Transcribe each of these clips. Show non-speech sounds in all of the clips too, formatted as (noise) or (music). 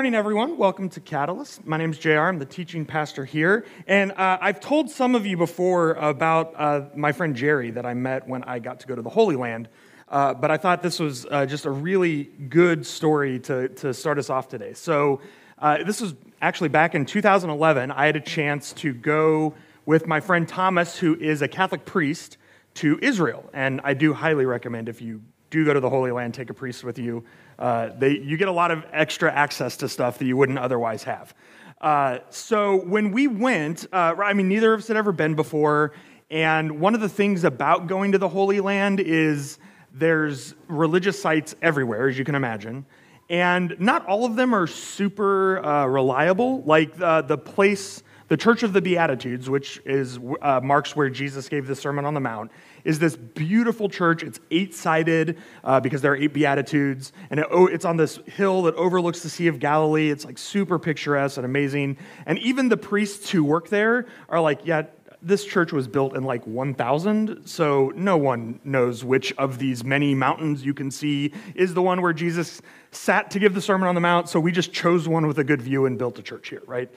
morning, everyone. Welcome to Catalyst. My name is JR. I'm the teaching pastor here. And uh, I've told some of you before about uh, my friend Jerry that I met when I got to go to the Holy Land. Uh, but I thought this was uh, just a really good story to, to start us off today. So, uh, this was actually back in 2011. I had a chance to go with my friend Thomas, who is a Catholic priest, to Israel. And I do highly recommend if you do go to the Holy Land, take a priest with you. Uh, they, you get a lot of extra access to stuff that you wouldn't otherwise have. Uh, so when we went, uh, I mean, neither of us had ever been before. And one of the things about going to the Holy Land is there's religious sites everywhere, as you can imagine. And not all of them are super uh, reliable. Like the, the place, the Church of the Beatitudes, which is uh, marks where Jesus gave the Sermon on the Mount, is this beautiful church. It's eight sided uh, because there are eight Beatitudes, and it, oh, it's on this hill that overlooks the Sea of Galilee. It's like super picturesque and amazing. And even the priests who work there are like, yeah, this church was built in like 1000, so no one knows which of these many mountains you can see is the one where Jesus sat to give the Sermon on the Mount, so we just chose one with a good view and built a church here, right?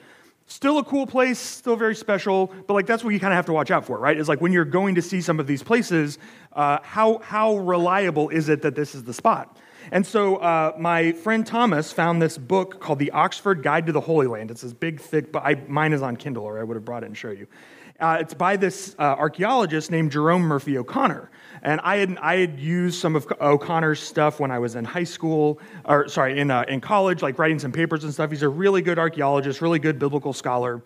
Still a cool place, still very special, but like that's what you kind of have to watch out for, right? Is like when you're going to see some of these places, uh, how, how reliable is it that this is the spot? And so uh, my friend Thomas found this book called The Oxford Guide to the Holy Land. It's this big, thick, but I, mine is on Kindle, or I would have brought it and show you. Uh, it's by this uh, archaeologist named Jerome Murphy O'Connor. And I had, I had used some of O'Connor's stuff when I was in high school, or sorry, in, uh, in college, like writing some papers and stuff. He's a really good archaeologist, really good biblical scholar.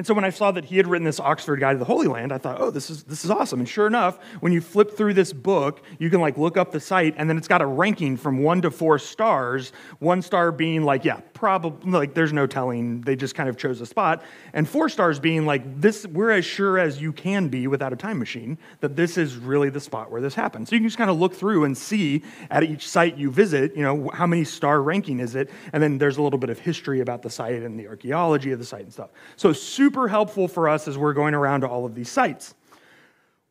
And so when I saw that he had written this Oxford Guide to the Holy Land, I thought, oh, this is, this is awesome. And sure enough, when you flip through this book, you can like look up the site, and then it's got a ranking from one to four stars. One star being like, yeah, probably like there's no telling. They just kind of chose a spot. And four stars being like, this, we're as sure as you can be without a time machine that this is really the spot where this happened. So you can just kind of look through and see at each site you visit, you know, how many star ranking is it? And then there's a little bit of history about the site and the archaeology of the site and stuff. So super helpful for us as we're going around to all of these sites.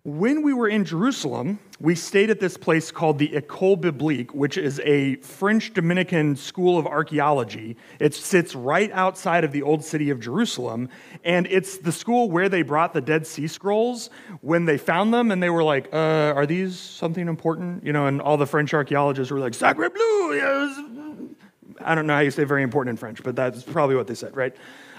When we were in Jerusalem, we stayed at this place called the École Biblique, which is a French Dominican school of archaeology. It sits right outside of the old city of Jerusalem, and it's the school where they brought the Dead Sea Scrolls when they found them, and they were like, uh, "Are these something important?" You know, and all the French archaeologists were like, "Sacre bleu!" Yes. I don't know how you say very important in French, but that's probably what they said, right?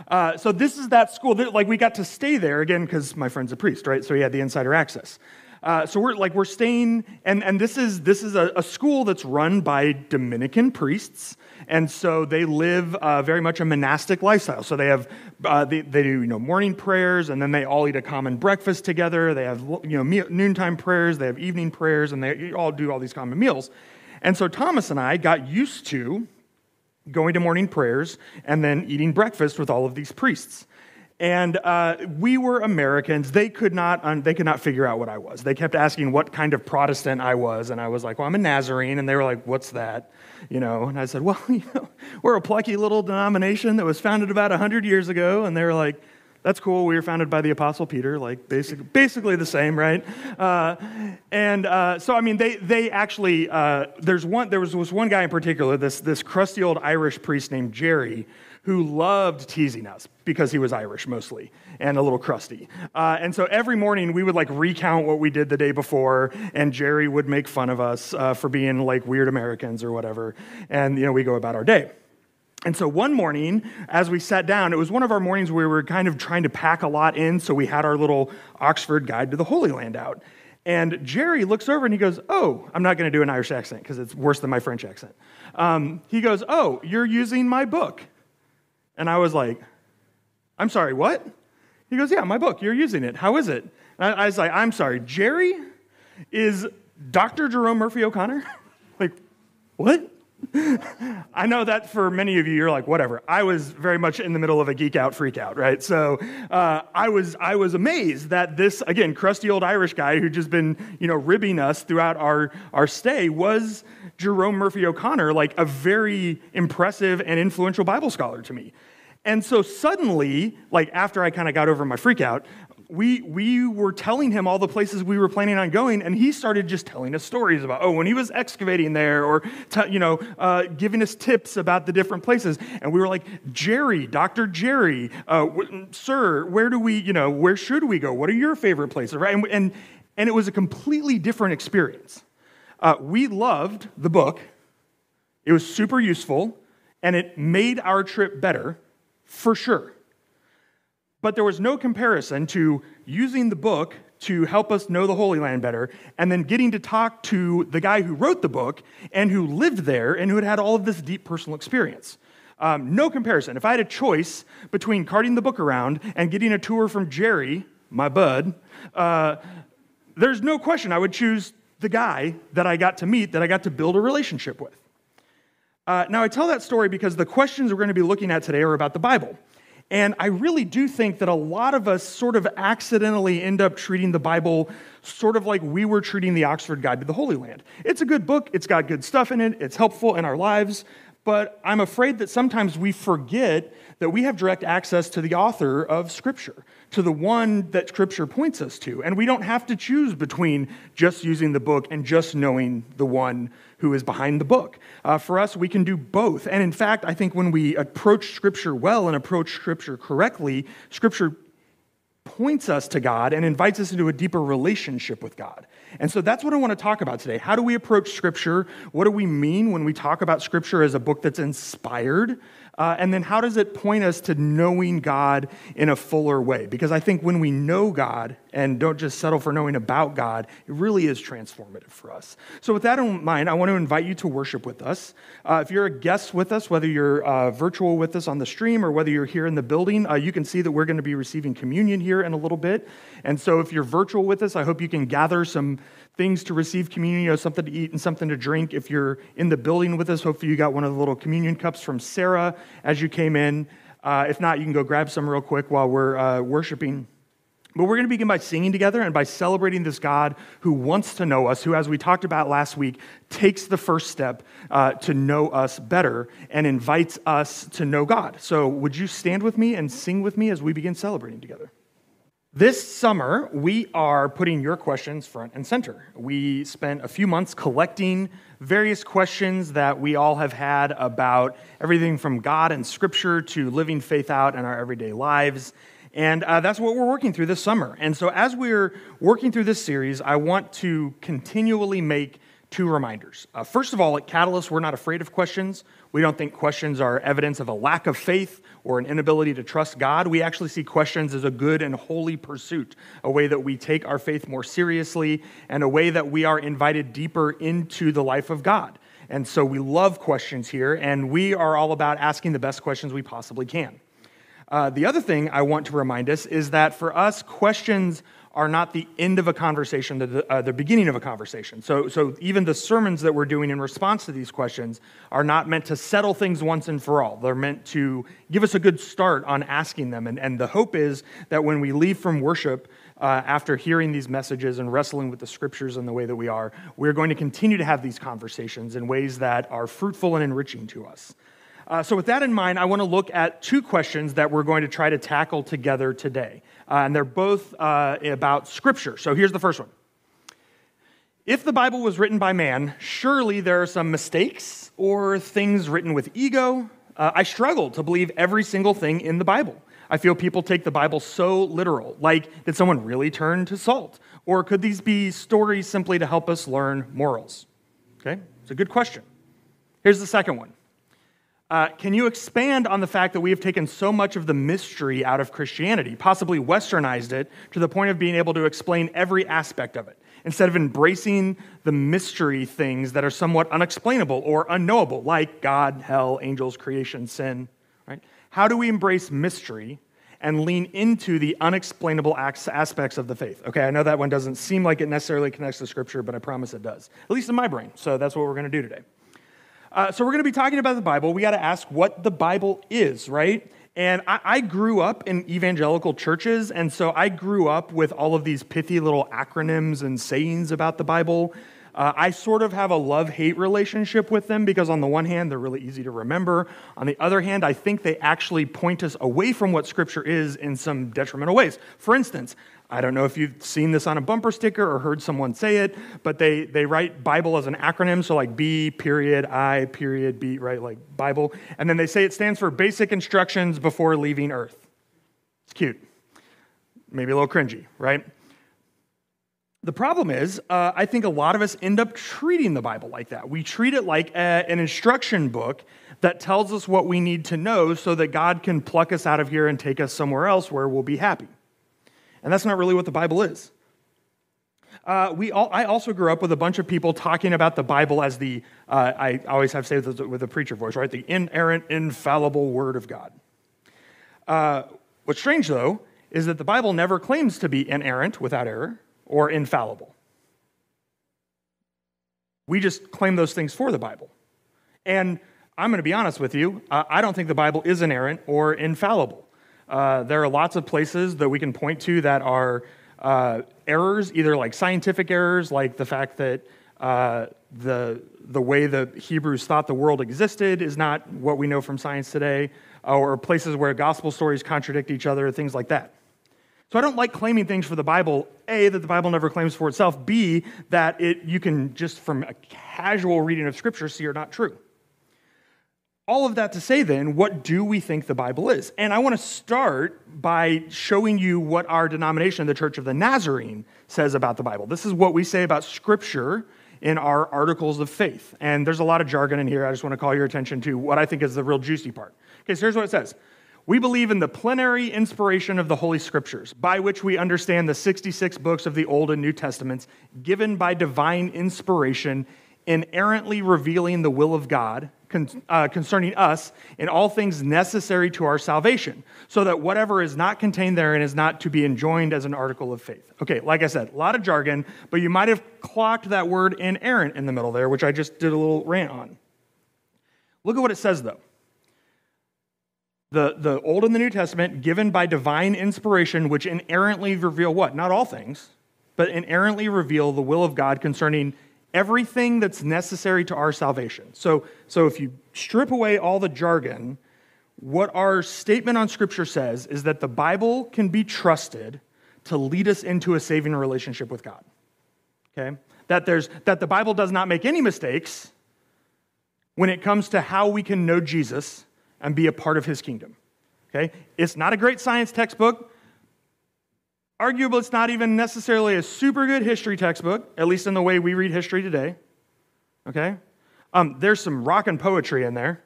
Uh, so this is that school. That, like we got to stay there again because my friend's a priest, right? So he had the insider access. Uh, so we're like we're staying, and, and this is this is a, a school that's run by Dominican priests, and so they live uh, very much a monastic lifestyle. So they have uh, they, they do you know morning prayers, and then they all eat a common breakfast together. They have you know noontime prayers, they have evening prayers, and they all do all these common meals. And so Thomas and I got used to going to morning prayers, and then eating breakfast with all of these priests. And uh, we were Americans. They could not um, they could not figure out what I was. They kept asking what kind of Protestant I was, and I was like, "Well, I'm a Nazarene." And they were like, "What's that?" You know. And I said, "Well, (laughs) you know, we're a plucky little denomination that was founded about hundred years ago." And they were like, that's cool. We were founded by the Apostle Peter, like basic, basically the same, right? Uh, and uh, so, I mean, they, they actually, uh, there's one, there was, was one guy in particular, this, this crusty old Irish priest named Jerry, who loved teasing us because he was Irish mostly and a little crusty. Uh, and so every morning we would like recount what we did the day before, and Jerry would make fun of us uh, for being like weird Americans or whatever. And, you know, we go about our day. And so one morning, as we sat down, it was one of our mornings where we were kind of trying to pack a lot in, so we had our little Oxford guide to the Holy Land out. And Jerry looks over and he goes, Oh, I'm not going to do an Irish accent because it's worse than my French accent. Um, he goes, Oh, you're using my book. And I was like, I'm sorry, what? He goes, Yeah, my book. You're using it. How is it? And I, I was like, I'm sorry, Jerry is Dr. Jerome Murphy O'Connor? (laughs) like, what? I know that for many of you, you're like, whatever. I was very much in the middle of a geek out, freak out, right? So uh, I was I was amazed that this again crusty old Irish guy who'd just been you know ribbing us throughout our our stay was Jerome Murphy O'Connor, like a very impressive and influential Bible scholar to me. And so suddenly, like after I kind of got over my freak out, we, we were telling him all the places we were planning on going, and he started just telling us stories about, oh, when he was excavating there, or, t- you know, uh, giving us tips about the different places. And we were like, Jerry, Dr. Jerry, uh, w- sir, where do we, you know, where should we go? What are your favorite places, right? And, and, and it was a completely different experience. Uh, we loved the book, it was super useful, and it made our trip better, for sure. But there was no comparison to using the book to help us know the Holy Land better, and then getting to talk to the guy who wrote the book and who lived there and who had had all of this deep personal experience. Um, no comparison. If I had a choice between carting the book around and getting a tour from Jerry, my bud, uh, there's no question I would choose the guy that I got to meet, that I got to build a relationship with. Uh, now, I tell that story because the questions we're going to be looking at today are about the Bible. And I really do think that a lot of us sort of accidentally end up treating the Bible sort of like we were treating the Oxford Guide to the Holy Land. It's a good book, it's got good stuff in it, it's helpful in our lives, but I'm afraid that sometimes we forget that we have direct access to the author of Scripture, to the one that Scripture points us to. And we don't have to choose between just using the book and just knowing the one who is behind the book. Uh, for us, we can do both. And in fact, I think when we approach Scripture well and approach Scripture correctly, Scripture points us to God and invites us into a deeper relationship with God. And so that's what I want to talk about today. How do we approach Scripture? What do we mean when we talk about Scripture as a book that's inspired? Uh, and then how does it point us to knowing God in a fuller way? Because I think when we know God and don't just settle for knowing about God, it really is transformative for us. So, with that in mind, I want to invite you to worship with us. Uh, if you're a guest with us, whether you're uh, virtual with us on the stream or whether you're here in the building, uh, you can see that we're going to be receiving communion here in a little bit. And so, if you're virtual with us, I hope you can gather some things to receive communion, you something to eat and something to drink. If you're in the building with us, hopefully you got one of the little communion cups from Sarah as you came in. Uh, if not, you can go grab some real quick while we're uh, worshiping. But we're going to begin by singing together and by celebrating this God who wants to know us, who, as we talked about last week, takes the first step uh, to know us better and invites us to know God. So, would you stand with me and sing with me as we begin celebrating together? This summer, we are putting your questions front and center. We spent a few months collecting various questions that we all have had about everything from God and Scripture to living faith out in our everyday lives. And uh, that's what we're working through this summer. And so, as we're working through this series, I want to continually make two reminders. Uh, first of all, at Catalyst, we're not afraid of questions. We don't think questions are evidence of a lack of faith or an inability to trust God. We actually see questions as a good and holy pursuit, a way that we take our faith more seriously, and a way that we are invited deeper into the life of God. And so we love questions here, and we are all about asking the best questions we possibly can. Uh, the other thing I want to remind us is that for us, questions are not the end of a conversation, they're the, uh, the beginning of a conversation. So, so even the sermons that we're doing in response to these questions are not meant to settle things once and for all. They're meant to give us a good start on asking them. And, and the hope is that when we leave from worship, uh, after hearing these messages and wrestling with the scriptures in the way that we are, we're going to continue to have these conversations in ways that are fruitful and enriching to us. Uh, so, with that in mind, I want to look at two questions that we're going to try to tackle together today and they're both uh, about Scripture. So here's the first one. If the Bible was written by man, surely there are some mistakes or things written with ego. Uh, I struggle to believe every single thing in the Bible. I feel people take the Bible so literal. Like, did someone really turn to salt? Or could these be stories simply to help us learn morals? Okay, it's a good question. Here's the second one uh, can you expand on the fact that we have taken so much of the mystery out of Christianity, possibly westernized it to the point of being able to explain every aspect of it, instead of embracing the mystery things that are somewhat unexplainable or unknowable, like God, hell, angels, creation, sin? Right? How do we embrace mystery and lean into the unexplainable aspects of the faith? Okay, I know that one doesn't seem like it necessarily connects to Scripture, but I promise it does, at least in my brain. So that's what we're going to do today. Uh, so we're going to be talking about the Bible. We got to ask what the Bible is, right? And I, I, grew up in evangelical churches, and so I grew up with all of these pithy little acronyms and sayings about the Bible. Uh, I sort of have a love hate relationship with them because, on the one hand, they're really easy to remember. On the other hand, I think they actually point us away from what Scripture is in some detrimental ways. For instance, I don't know if you've seen this on a bumper sticker or heard someone say it, but they, they write Bible as an acronym, so like B period, I period, B, right, like Bible. And then they say it stands for basic instructions before leaving Earth. It's cute. Maybe a little cringy, right? The problem is, uh, I think a lot of us end up treating the Bible like that. We treat it like a, an instruction book that tells us what we need to know so that God can pluck us out of here and take us somewhere else where we'll be happy. And that's not really what the Bible is. Uh, we all, I also grew up with a bunch of people talking about the Bible as the, uh, I always have to say this with a preacher voice, right? The inerrant, infallible Word of God. Uh, what's strange, though, is that the Bible never claims to be inerrant, without error, or infallible. We just claim those things for the Bible. And I'm going to be honest with you, uh, I don't think the Bible is inerrant or infallible. Uh, there are lots of places that we can point to that are uh, errors, either like scientific errors, like the fact that uh, the, the way the Hebrews thought the world existed is not what we know from science today, or places where gospel stories contradict each other, things like that. So I don't like claiming things for the Bible, A, that the Bible never claims for itself, B, that it, you can just from a casual reading of Scripture see are not true all of that to say, then, what do we think the Bible is? And I want to start by showing you what our denomination, the Church of the Nazarene, says about the Bible. This is what we say about Scripture in our articles of faith. And there's a lot of jargon in here. I just want to call your attention to what I think is the real juicy part. Okay, so here's what it says. We believe in the plenary inspiration of the Holy Scriptures, by which we understand the 66 books of the Old and New Testaments given by divine inspiration, inerrantly revealing the will of God con- uh, concerning us in all things necessary to our salvation, so that whatever is not contained therein is not to be enjoined as an article of faith. Okay, like I said, a lot of jargon, but you might have clocked that word inerrant in the middle there, which I just did a little rant on. Look at what it says, though. The, the Old and the New Testament, given by divine inspiration, which inerrantly reveal what? Not all things, but inerrantly reveal the will of God concerning everything that's necessary to our salvation. So, so if you strip away all the jargon, what our statement on Scripture says is that the Bible can be trusted to lead us into a saving relationship with God. Okay? That, there's, that the Bible does not make any mistakes when it comes to how we can know Jesus and be a part of his kingdom. Okay? It's not a great science textbook. Arguably, it's not even necessarily a super good history textbook, at least in the way we read history today. Okay? Um, there's some rock and poetry in there,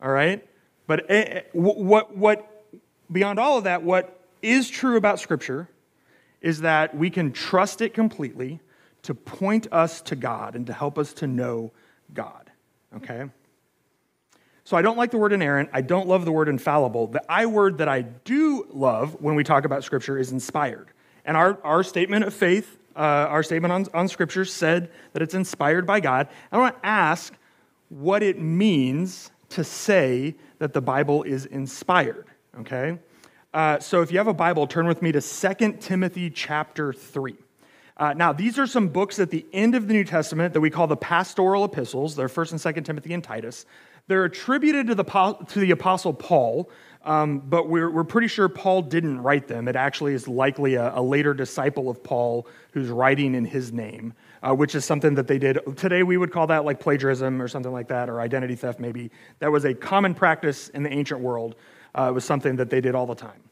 all right? But eh, eh, what, what, beyond all of that, what is true about Scripture is that we can trust it completely to point us to God and to help us to know God, okay? So I don't like the word inerrant. I don't love the word infallible. The I word that I do love when we talk about Scripture is inspired. And our, our statement of faith, uh, our statement on, on Scripture said that it's inspired by God. I want to ask what it means to say that the Bible is inspired, okay? Uh, so if you have a Bible, turn with me to 2 Timothy chapter 3. Uh, now, these are some books at the end of the New Testament that we call the pastoral epistles. They're 1st and 2nd Timothy and Titus. They're attributed to the, to the Apostle Paul, um, but we're, we're pretty sure Paul didn't write them. It actually is likely a, a later disciple of Paul who's writing in his name, uh, which is something that they did. Today, we would call that like plagiarism or something like that, or identity theft, maybe. That was a common practice in the ancient world. Uh, it was something that they did all the time.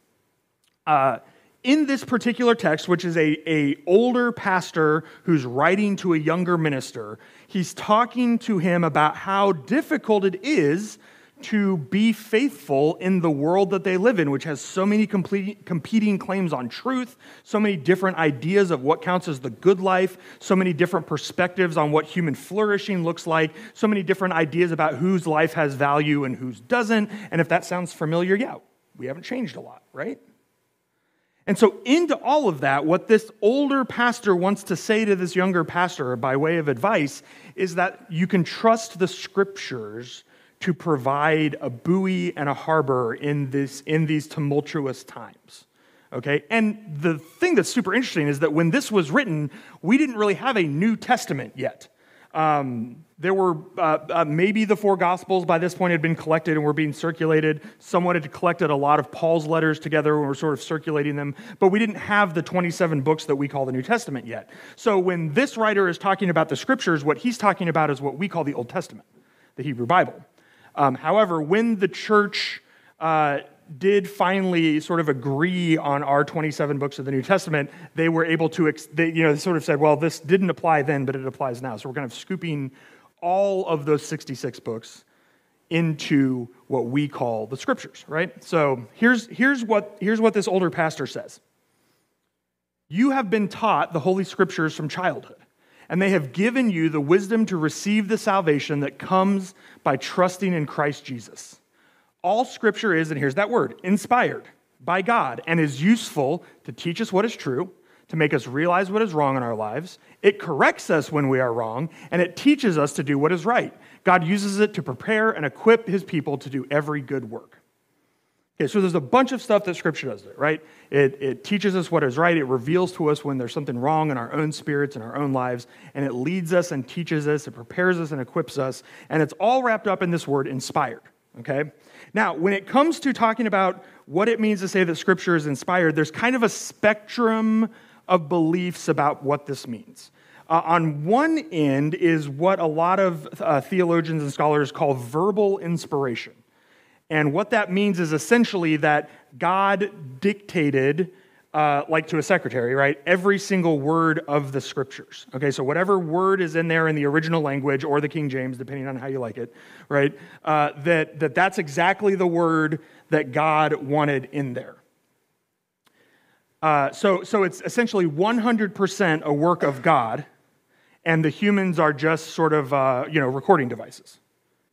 Uh, in this particular text, which is a, a older pastor who's writing to a younger minister, he's talking to him about how difficult it is to be faithful in the world that they live in, which has so many complete, competing claims on truth, so many different ideas of what counts as the good life, so many different perspectives on what human flourishing looks like, so many different ideas about whose life has value and whose doesn't. And if that sounds familiar, yeah, we haven't changed a lot, right? And so, into all of that, what this older pastor wants to say to this younger pastor by way of advice is that you can trust the scriptures to provide a buoy and a harbor in, this, in these tumultuous times. Okay? And the thing that's super interesting is that when this was written, we didn't really have a New Testament yet. Um, there were uh, uh, maybe the four Gospels by this point had been collected and were being circulated. Someone had collected a lot of Paul's letters together and were sort of circulating them, but we didn't have the 27 books that we call the New Testament yet. So when this writer is talking about the scriptures, what he's talking about is what we call the Old Testament, the Hebrew Bible. Um, however, when the church uh, did finally sort of agree on our 27 books of the New Testament, they were able to, they, you know, they sort of said, well, this didn't apply then, but it applies now. So we're kind of scooping all of those 66 books into what we call the scriptures, right? So here's, here's, what, here's what this older pastor says You have been taught the Holy Scriptures from childhood, and they have given you the wisdom to receive the salvation that comes by trusting in Christ Jesus. All scripture is, and here's that word, inspired by God and is useful to teach us what is true, to make us realize what is wrong in our lives. It corrects us when we are wrong, and it teaches us to do what is right. God uses it to prepare and equip his people to do every good work. Okay, so there's a bunch of stuff that Scripture does there, right? It, it teaches us what is right. It reveals to us when there's something wrong in our own spirits and our own lives, and it leads us and teaches us, it prepares us and equips us, and it's all wrapped up in this word inspired, okay? Now, when it comes to talking about what it means to say that Scripture is inspired, there's kind of a spectrum of beliefs about what this means. Uh, on one end is what a lot of uh, theologians and scholars call verbal inspiration. And what that means is essentially that God dictated uh, like to a secretary, right? Every single word of the scriptures. Okay, so whatever word is in there in the original language or the King James, depending on how you like it, right? Uh, that, that that's exactly the word that God wanted in there. Uh, so, so it's essentially 100% a work of God, and the humans are just sort of, uh, you know, recording devices.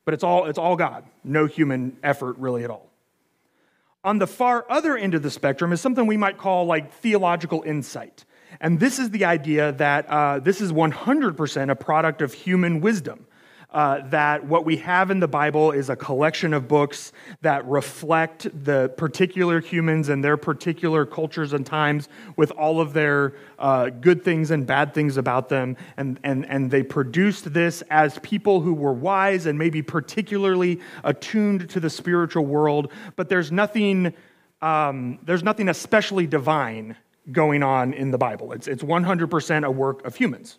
But it's all, it's all God, no human effort really at all. On the far other end of the spectrum is something we might call like theological insight. And this is the idea that uh, this is 100% a product of human wisdom uh, that what we have in the Bible is a collection of books that reflect the particular humans and their particular cultures and times with all of their uh, good things and bad things about them. And, and, and they produced this as people who were wise and maybe particularly attuned to the spiritual world. But there's nothing, um, there's nothing especially divine going on in the Bible. It's, it's 100% a work of humans.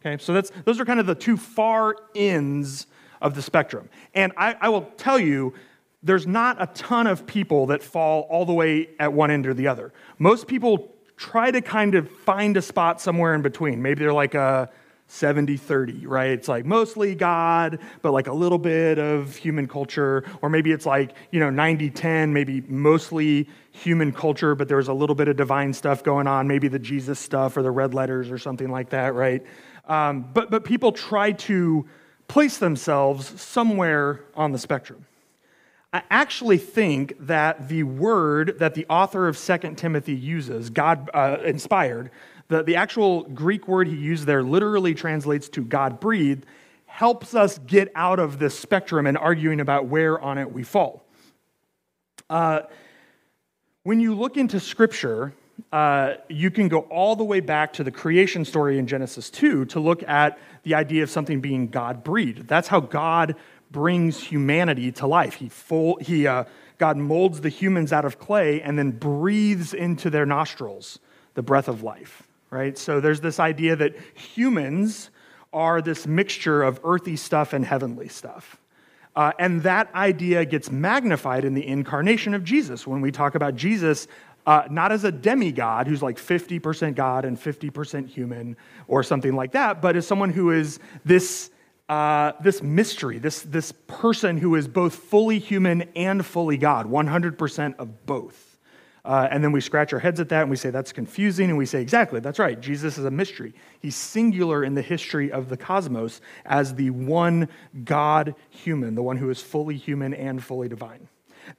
Okay, so that's, those are kind of the two far ends of the spectrum. And I, I will tell you, there's not a ton of people that fall all the way at one end or the other. Most people try to kind of find a spot somewhere in between. Maybe they're like a 70 30, right? It's like mostly God, but like a little bit of human culture. Or maybe it's like, you know, 90 10, maybe mostly human culture, but there's a little bit of divine stuff going on, maybe the Jesus stuff or the red letters or something like that, right? Um, but, but people try to place themselves somewhere on the spectrum. I actually think that the word that the author of 2 Timothy uses, God uh, inspired, the, the actual Greek word he used there literally translates to God breathed, helps us get out of this spectrum and arguing about where on it we fall. Uh, when you look into Scripture, uh, you can go all the way back to the creation story in Genesis 2 to look at the idea of something being God breathed. That's how God brings humanity to life. He, full, he uh, God molds the humans out of clay and then breathes into their nostrils the breath of life, right? So there's this idea that humans are this mixture of earthy stuff and heavenly stuff. Uh, and that idea gets magnified in the incarnation of Jesus. When we talk about Jesus uh, not as a demigod who's like 50% God and 50% human or something like that, but as someone who is this, uh, this mystery, this, this person who is both fully human and fully God, 100% of both. Uh, and then we scratch our heads at that and we say that's confusing, and we say, exactly, that's right. Jesus is a mystery. He's singular in the history of the cosmos as the one God human, the one who is fully human and fully divine.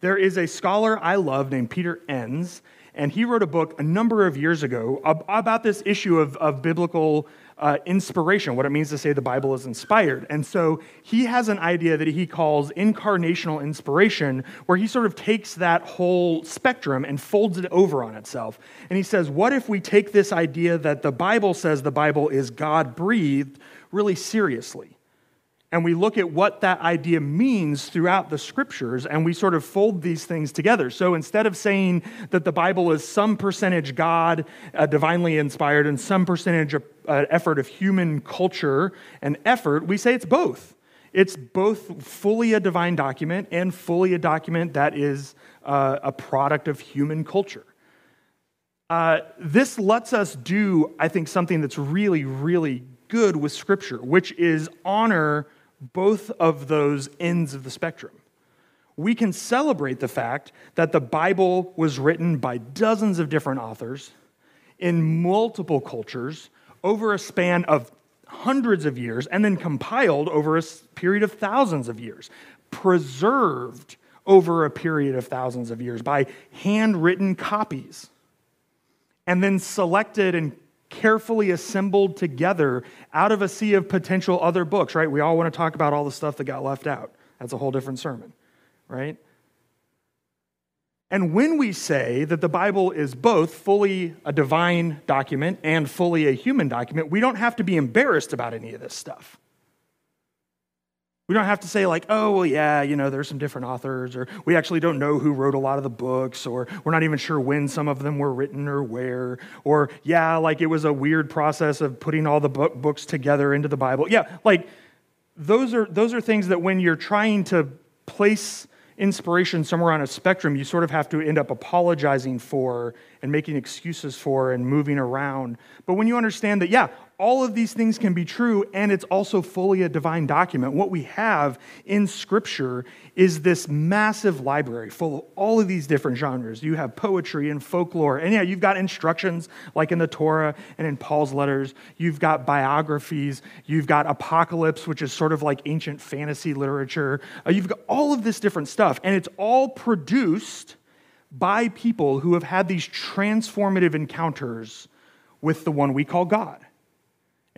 There is a scholar I love named Peter Enns, And he wrote a book a number of years ago about this issue of, of biblical uh, inspiration, what it means to say the Bible is inspired. And so he has an idea that he calls incarnational inspiration, where he sort of takes that whole spectrum and folds it over on itself. And he says, What if we take this idea that the Bible says the Bible is God breathed really seriously? And we look at what that idea means throughout the scriptures and we sort of fold these things together. So instead of saying that the Bible is some percentage God, uh, divinely inspired, and some percentage of, uh, effort of human culture and effort, we say it's both. It's both fully a divine document and fully a document that is uh, a product of human culture. Uh, this lets us do, I think, something that's really, really good with Scripture, which is honor both of those ends of the spectrum. We can celebrate the fact that the Bible was written by dozens of different authors in multiple cultures over a span of hundreds of years and then compiled over a period of thousands of years, preserved over a period of thousands of years by handwritten copies, and then selected and carefully assembled together out of a sea of potential other books, right? We all want to talk about all the stuff that got left out. That's a whole different sermon, right? And when we say that the Bible is both fully a divine document and fully a human document, we don't have to be embarrassed about any of this stuff. We don't have to say, like, oh, well, yeah, you know, there's some different authors, or we actually don't know who wrote a lot of the books, or we're not even sure when some of them were written or where, or yeah, like it was a weird process of putting all the book books together into the Bible. Yeah, like those are, those are things that when you're trying to place inspiration somewhere on a spectrum, you sort of have to end up apologizing for and making excuses for and moving around. But when you understand that, yeah, all of these things can be true, and it's also fully a divine document. What we have in Scripture is this massive library full of all of these different genres. You have poetry and folklore, and yeah, you've got instructions like in the Torah and in Paul's letters. You've got biographies. You've got apocalypse, which is sort of like ancient fantasy literature. Uh, you've got all of this different stuff, and it's all produced by people who have had these transformative encounters with the one we call God.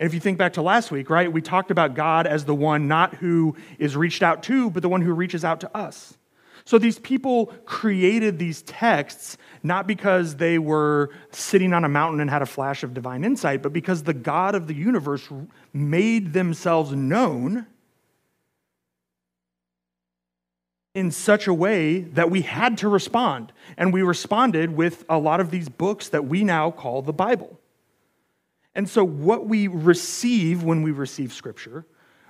And if you think back to last week, right, we talked about God as the one not who is reached out to, but the one who reaches out to us. So these people created these texts not because they were sitting on a mountain and had a flash of divine insight, but because the God of the universe made themselves known in such a way that we had to respond. And we responded with a lot of these books that we now call the Bible. And so, what we receive when we receive Scripture,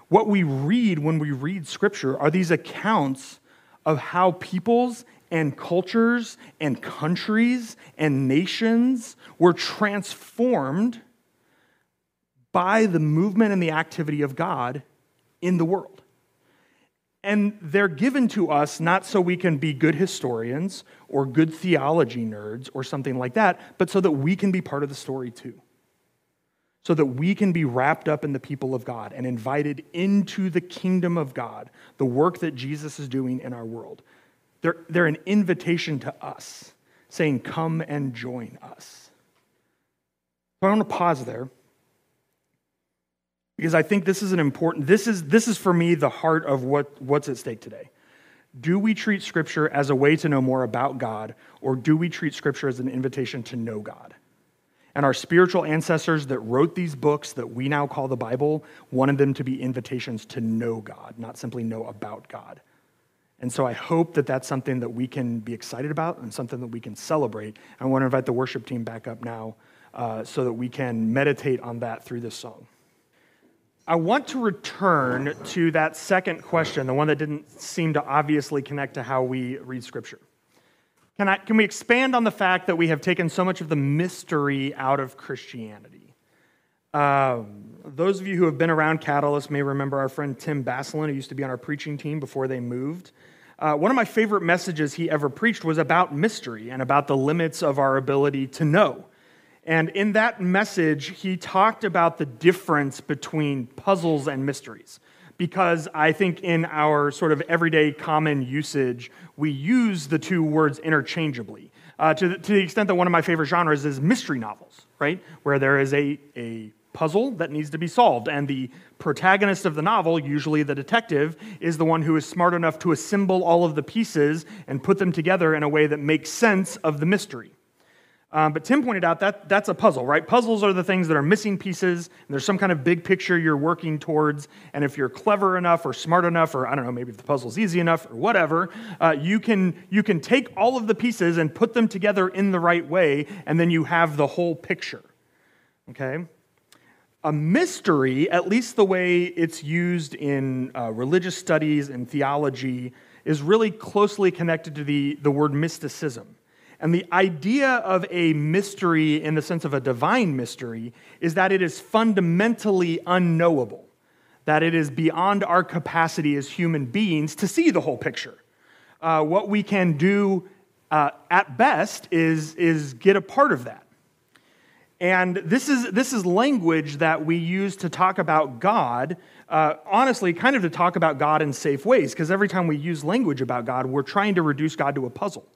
what we read when we read Scripture, are these accounts of how peoples and cultures and countries and nations were transformed by the movement and the activity of God in the world. And they're given to us not so we can be good historians or good theology nerds or something like that, but so that we can be part of the story too so that we can be wrapped up in the people of God and invited into the kingdom of God, the work that Jesus is doing in our world. They're, they're an invitation to us, saying, Come and join us. So I want to pause there because I think this is an important, this is, this is for me the heart of what, what's at stake today. Do we treat Scripture as a way to know more about God, or do we treat Scripture as an invitation to know God? And our spiritual ancestors that wrote these books that we now call the Bible wanted them to be invitations to know God, not simply know about God. And so I hope that that's something that we can be excited about and something that we can celebrate. I want to invite the worship team back up now uh, so that we can meditate on that through this song. I want to return to that second question, the one that didn't seem to obviously connect to how we read Scripture. Can, I, can we expand on the fact that we have taken so much of the mystery out of Christianity? Um, those of you who have been around Catalyst may remember our friend Tim Basselin, who used to be on our preaching team before they moved. Uh, one of my favorite messages he ever preached was about mystery and about the limits of our ability to know. And in that message, he talked about the difference between puzzles and mysteries because I think in our sort of everyday common usage, we use the two words interchangeably. uh, to, the, to the extent that one of my favorite genres is mystery novels, right? Where there is a, a puzzle that needs to be solved, and the protagonist of the novel, usually the detective, is the one who is smart enough to assemble all of the pieces and put them together in a way that makes sense of the mystery. Um, but Tim pointed out that that's a puzzle, right? Puzzles are the things that are missing pieces, and there's some kind of big picture you're working towards. And if you're clever enough or smart enough, or I don't know, maybe if the puzzle's easy enough or whatever, uh, you, can, you can take all of the pieces and put them together in the right way, and then you have the whole picture. Okay? A mystery, at least the way it's used in uh, religious studies and theology, is really closely connected to the, the word mysticism. And the idea of a mystery, in the sense of a divine mystery, is that it is fundamentally unknowable, that it is beyond our capacity as human beings to see the whole picture. Uh, what we can do uh, at best is, is get a part of that. And this is, this is language that we use to talk about God, uh, honestly, kind of to talk about God in safe ways, because every time we use language about God, we're trying to reduce God to a puzzle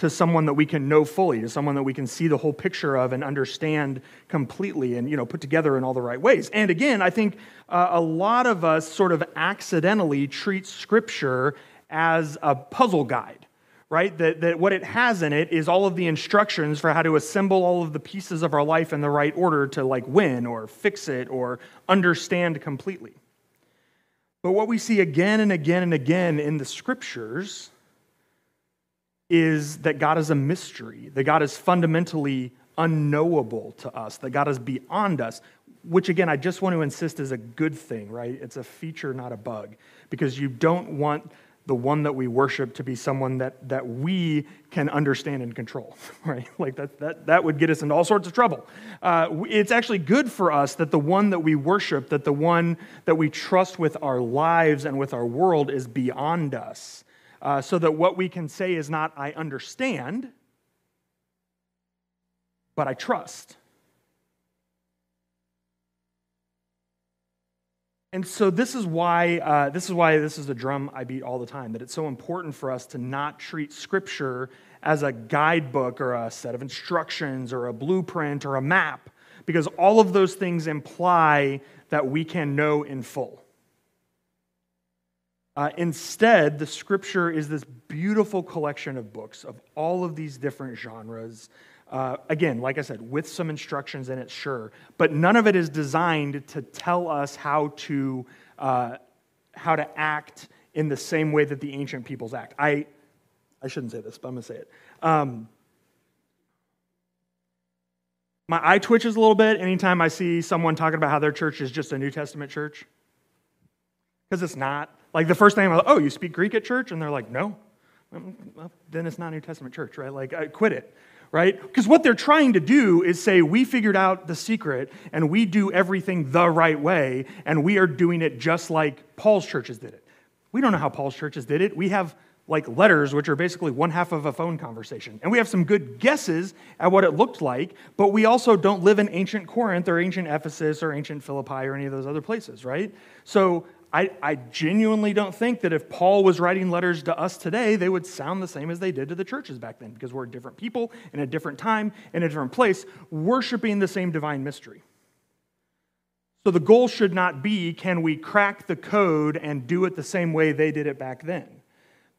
to someone that we can know fully, to someone that we can see the whole picture of and understand completely and you know put together in all the right ways. And again, I think uh, a lot of us sort of accidentally treat Scripture as a puzzle guide, right? That, that what it has in it is all of the instructions for how to assemble all of the pieces of our life in the right order to like win or fix it or understand completely. But what we see again and again and again in the Scriptures is that God is a mystery, that God is fundamentally unknowable to us, that God is beyond us, which again, I just want to insist is a good thing, right? It's a feature, not a bug, because you don't want the one that we worship to be someone that, that we can understand and control, (laughs) right? Like that, that, that would get us into all sorts of trouble. Uh, it's actually good for us that the one that we worship, that the one that we trust with our lives and with our world is beyond us uh, so that what we can say is not, I understand, but I trust. And so this is why uh, this is why this is the drum I beat all the time. That it's so important for us to not treat Scripture as a guidebook or a set of instructions or a blueprint or a map, because all of those things imply that we can know in full. Uh, instead, the scripture is this beautiful collection of books of all of these different genres. Uh, again, like I said, with some instructions in it, sure, but none of it is designed to tell us how to, uh, how to act in the same way that the ancient peoples act. I, I shouldn't say this, but I'm going to say it. Um, my eye twitches a little bit anytime I see someone talking about how their church is just a New Testament church, because it's not. Like the first thing I'm like, oh, you speak Greek at church? And they're like, no. Well, then it's not New Testament church, right? Like, I quit it, right? Because what they're trying to do is say, we figured out the secret and we do everything the right way and we are doing it just like Paul's churches did it. We don't know how Paul's churches did it. We have like letters, which are basically one half of a phone conversation. And we have some good guesses at what it looked like, but we also don't live in ancient Corinth or ancient Ephesus or ancient Philippi or any of those other places, right? So I, I genuinely don't think that if Paul was writing letters to us today, they would sound the same as they did to the churches back then, because we're different people in a different time, in a different place, worshiping the same divine mystery. So the goal should not be can we crack the code and do it the same way they did it back then?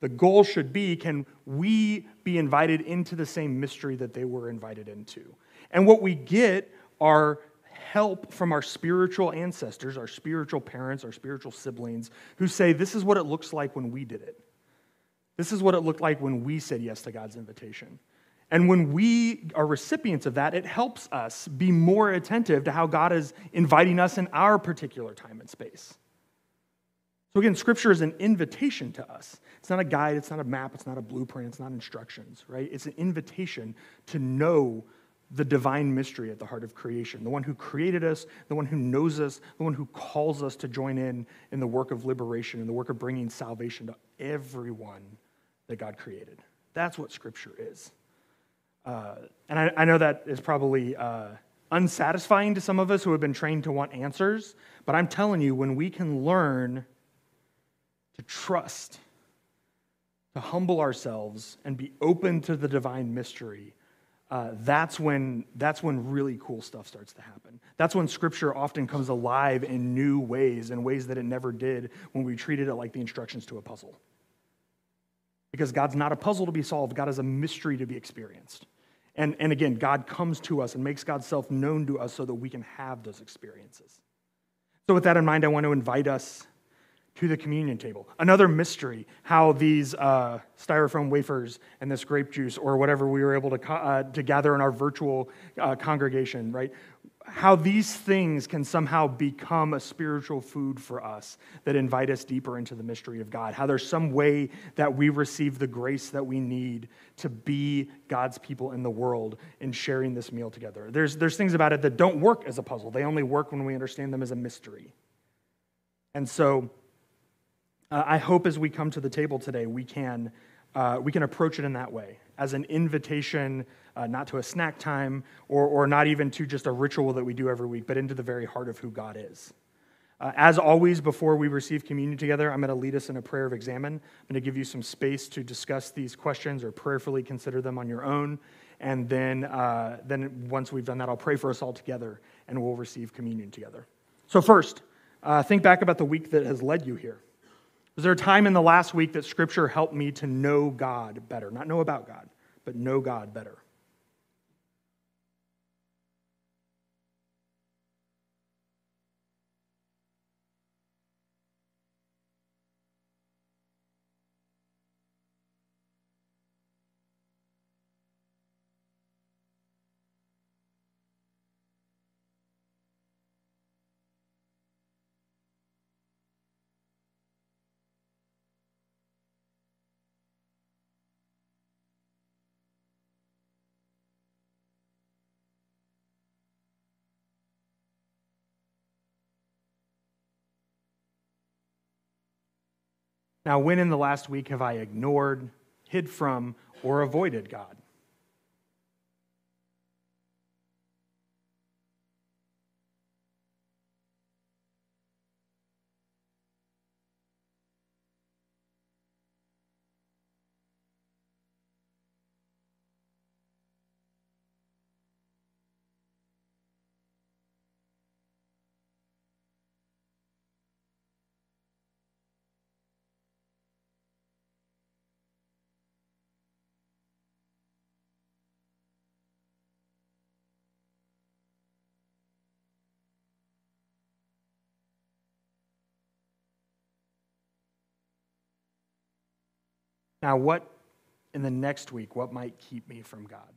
The goal should be can we be invited into the same mystery that they were invited into? And what we get are help from our spiritual ancestors, our spiritual parents, our spiritual siblings, who say, This is what it looks like when we did it. This is what it looked like when we said yes to God's invitation. And when we are recipients of that, it helps us be more attentive to how God is inviting us in our particular time and space. So, again, Scripture is an invitation to us. It's not a guide, it's not a map, it's not a blueprint, it's not instructions, right? It's an invitation to know the divine mystery at the heart of creation, the one who created us, the one who knows us, the one who calls us to join in in the work of liberation, and the work of bringing salvation to everyone that God created. That's what Scripture is. Uh, and I, I, know that is probably uh, unsatisfying to some of us who have been trained to want answers, but I'm telling you, when we can learn to trust to humble ourselves and be open to the divine mystery, uh, that's, when, that's when really cool stuff starts to happen. That's when Scripture often comes alive in new ways, in ways that it never did when we treated it like the instructions to a puzzle. Because God's not a puzzle to be solved, God is a mystery to be experienced. And, and again, God comes to us and makes God's self known to us so that we can have those experiences. So, with that in mind, I want to invite us to the communion table. Another mystery how these uh, styrofoam wafers and this grape juice or whatever we were able to, co- uh, to gather in our virtual uh, congregation, right? How these things can somehow become a spiritual food for us that invite us deeper into the mystery of God. How there's some way that we receive the grace that we need to be God's people in the world in sharing this meal together. There's, there's things about it that don't work as a puzzle, they only work when we understand them as a mystery. And so, uh, I hope as we come to the table today, we can, uh, we can approach it in that way as an invitation, uh, not to a snack time or, or not even to just a ritual that we do every week, but into the very heart of who God is. Uh, as always, before we receive communion together, I'm going to lead us in a prayer of examen. I'm going to give you some space to discuss these questions or prayerfully consider them on your own. And then, uh, then once we've done that, I'll pray for us all together and we'll receive communion together. So, first, uh, think back about the week that has led you here. Was there a time in the last week that Scripture helped me to know God better? Not know about God, but know God better. Now, when in the last week have I ignored, hid from, or avoided God? Now, what in the next week, what might keep me from God?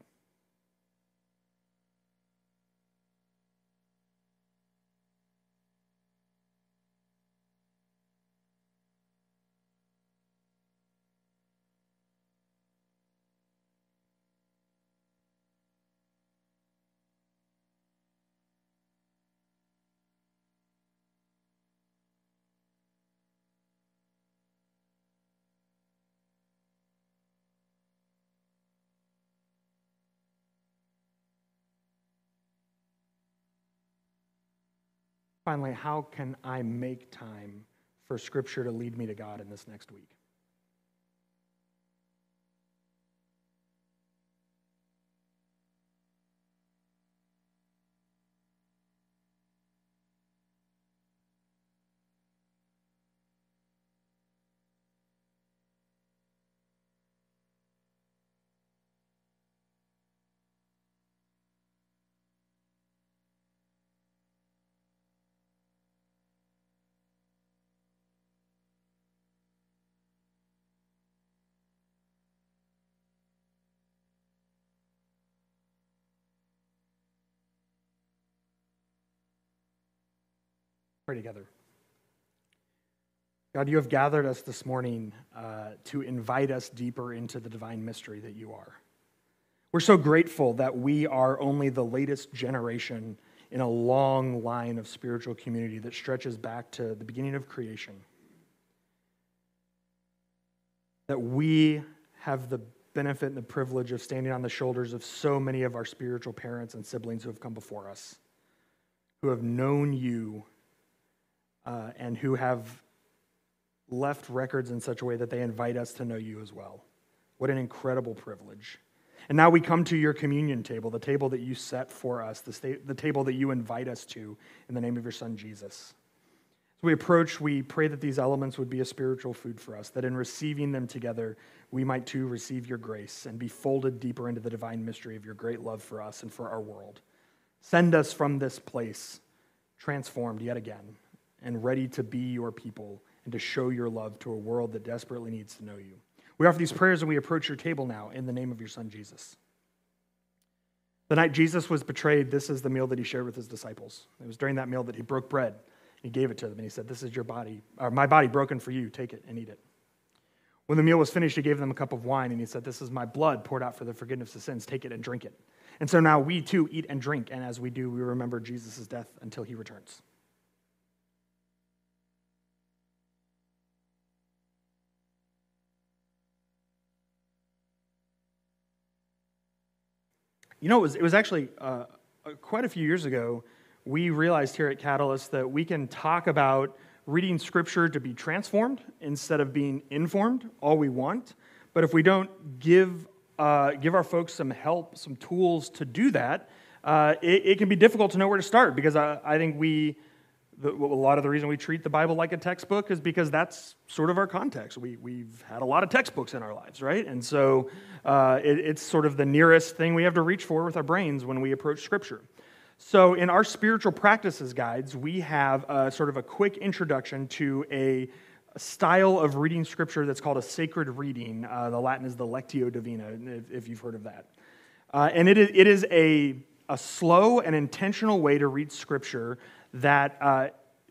Finally, how can I make time for Scripture to lead me to God in this next week? Pray together. God, you have gathered us this morning uh, to invite us deeper into the divine mystery that you are. We're so grateful that we are only the latest generation in a long line of spiritual community that stretches back to the beginning of creation. That we have the benefit and the privilege of standing on the shoulders of so many of our spiritual parents and siblings who have come before us, who have known you uh, and who have left records in such a way that they invite us to know you as well. What an incredible privilege. And now we come to your communion table, the table that you set for us, the, sta- the table that you invite us to in the name of your son, Jesus. As we approach, we pray that these elements would be a spiritual food for us, that in receiving them together, we might too receive your grace and be folded deeper into the divine mystery of your great love for us and for our world. Send us from this place transformed yet again and ready to be your people and to show your love to a world that desperately needs to know you. We offer these prayers and we approach your table now in the name of your son, Jesus. The night Jesus was betrayed, this is the meal that he shared with his disciples. It was during that meal that he broke bread. And he gave it to them and he said, This is your body, or my body broken for you. Take it and eat it. When the meal was finished, he gave them a cup of wine and he said, This is my blood poured out for the forgiveness of sins. Take it and drink it. And so now we too eat and drink. And as we do, we remember Jesus' death until he returns. You know, it was, it was actually uh, uh, quite a few years ago, we realized here at Catalyst that we can talk about reading scripture to be transformed instead of being informed all we want. But if we don't give, uh, give our folks some help, some tools to do that, uh, it, it, can be difficult to know where to start because I, I think we the, a lot of the reason we treat the Bible like a textbook is because that's sort of our context. We, we've had a lot of textbooks in our lives, right? And so uh, it, it's sort of the nearest thing we have to reach for with our brains when we approach Scripture. So, in our spiritual practices guides, we have a, sort of a quick introduction to a, style of reading Scripture that's called a sacred reading. Uh, the Latin is the Lectio Divina, if, if you've heard of that. Uh, and it is, it is a, a slow and intentional way to read Scripture that, uh,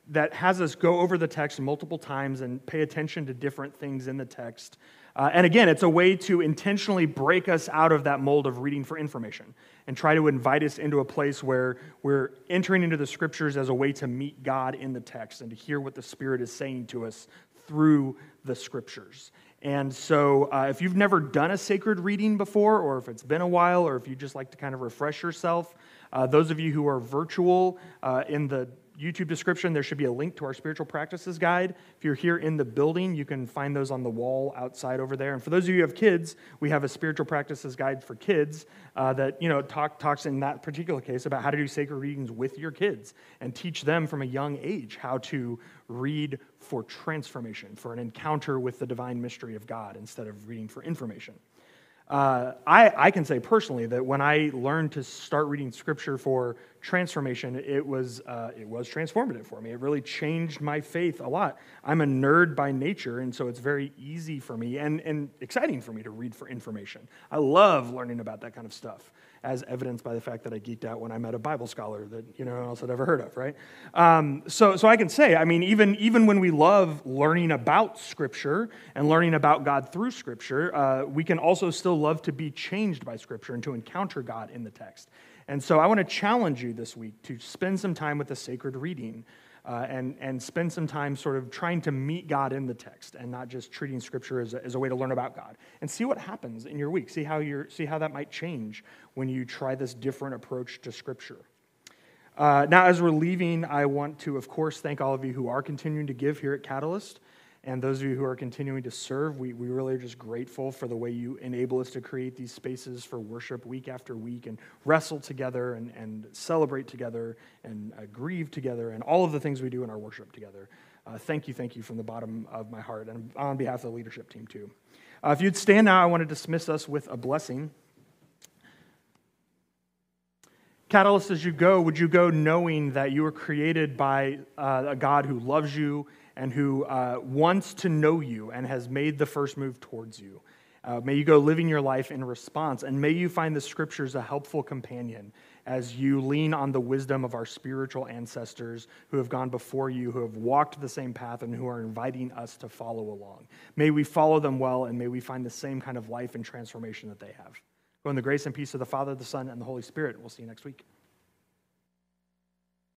that has us go over the text multiple times and pay attention to different things in the text. Uh, and again, it's a way to intentionally break us out of that mold of reading for information and try to invite us into a place where we're entering into the scriptures as a way to meet God in the text and to hear what the Spirit is saying to us through the scriptures. And so, uh, if you've never done a sacred reading before, or if it's been a while, or if you just like to kind of refresh yourself, uh, those of you who are virtual, uh, in the YouTube description, there should be a link to our spiritual practices guide. If you're here in the building, you can find those on the wall outside over there. And for those of you who have kids, we have a spiritual practices guide for kids uh, that you know talk, talks in that particular case about how to do sacred readings with your kids and teach them from a young age how to read for transformation, for an encounter with the divine mystery of God instead of reading for information. Uh, I, I, can say personally that when I learned to start reading scripture for transformation, it was, uh, it was transformative for me. It really changed my faith a lot. I'm a nerd by nature, and so it's very easy for me and, and exciting for me to read for information. I love learning about that kind of stuff as evidenced by the fact that I geeked out when I met a Bible scholar that you know else had ever heard of, right? Um, so, so I can say, I mean, even, even when we love learning about Scripture and learning about God through Scripture, uh, we can also still love to be changed by Scripture and to encounter God in the text. And so I want to challenge you this week to spend some time with the sacred reading uh, and, and spend some time sort of trying to meet God in the text and not just treating Scripture as a, as a way to learn about God. And see what happens in your week. See how, you're, see how that might change when you try this different approach to Scripture. Uh, now, as we're leaving, I want to, of course, thank all of you who are continuing to give here at Catalyst. And those of you who are continuing to serve, we, we really are just grateful for the way you enable us to create these spaces for worship week after week and wrestle together and, and celebrate together and uh, grieve together and all of the things we do in our worship together. Uh, thank you, thank you from the bottom of my heart and on behalf of the leadership team, too. Uh, if you'd stand now, I want to dismiss us with a blessing. Catalyst, as you go, would you go knowing that you were created by uh, a God who loves you and who uh, wants to know you and has made the first move towards you. Uh, may you go living your life in response, and may you find the scriptures a helpful companion as you lean on the wisdom of our spiritual ancestors who have gone before you, who have walked the same path, and who are inviting us to follow along. May we follow them well, and may we find the same kind of life and transformation that they have. Go in the grace and peace of the Father, the Son, and the Holy Spirit. We'll see you next week.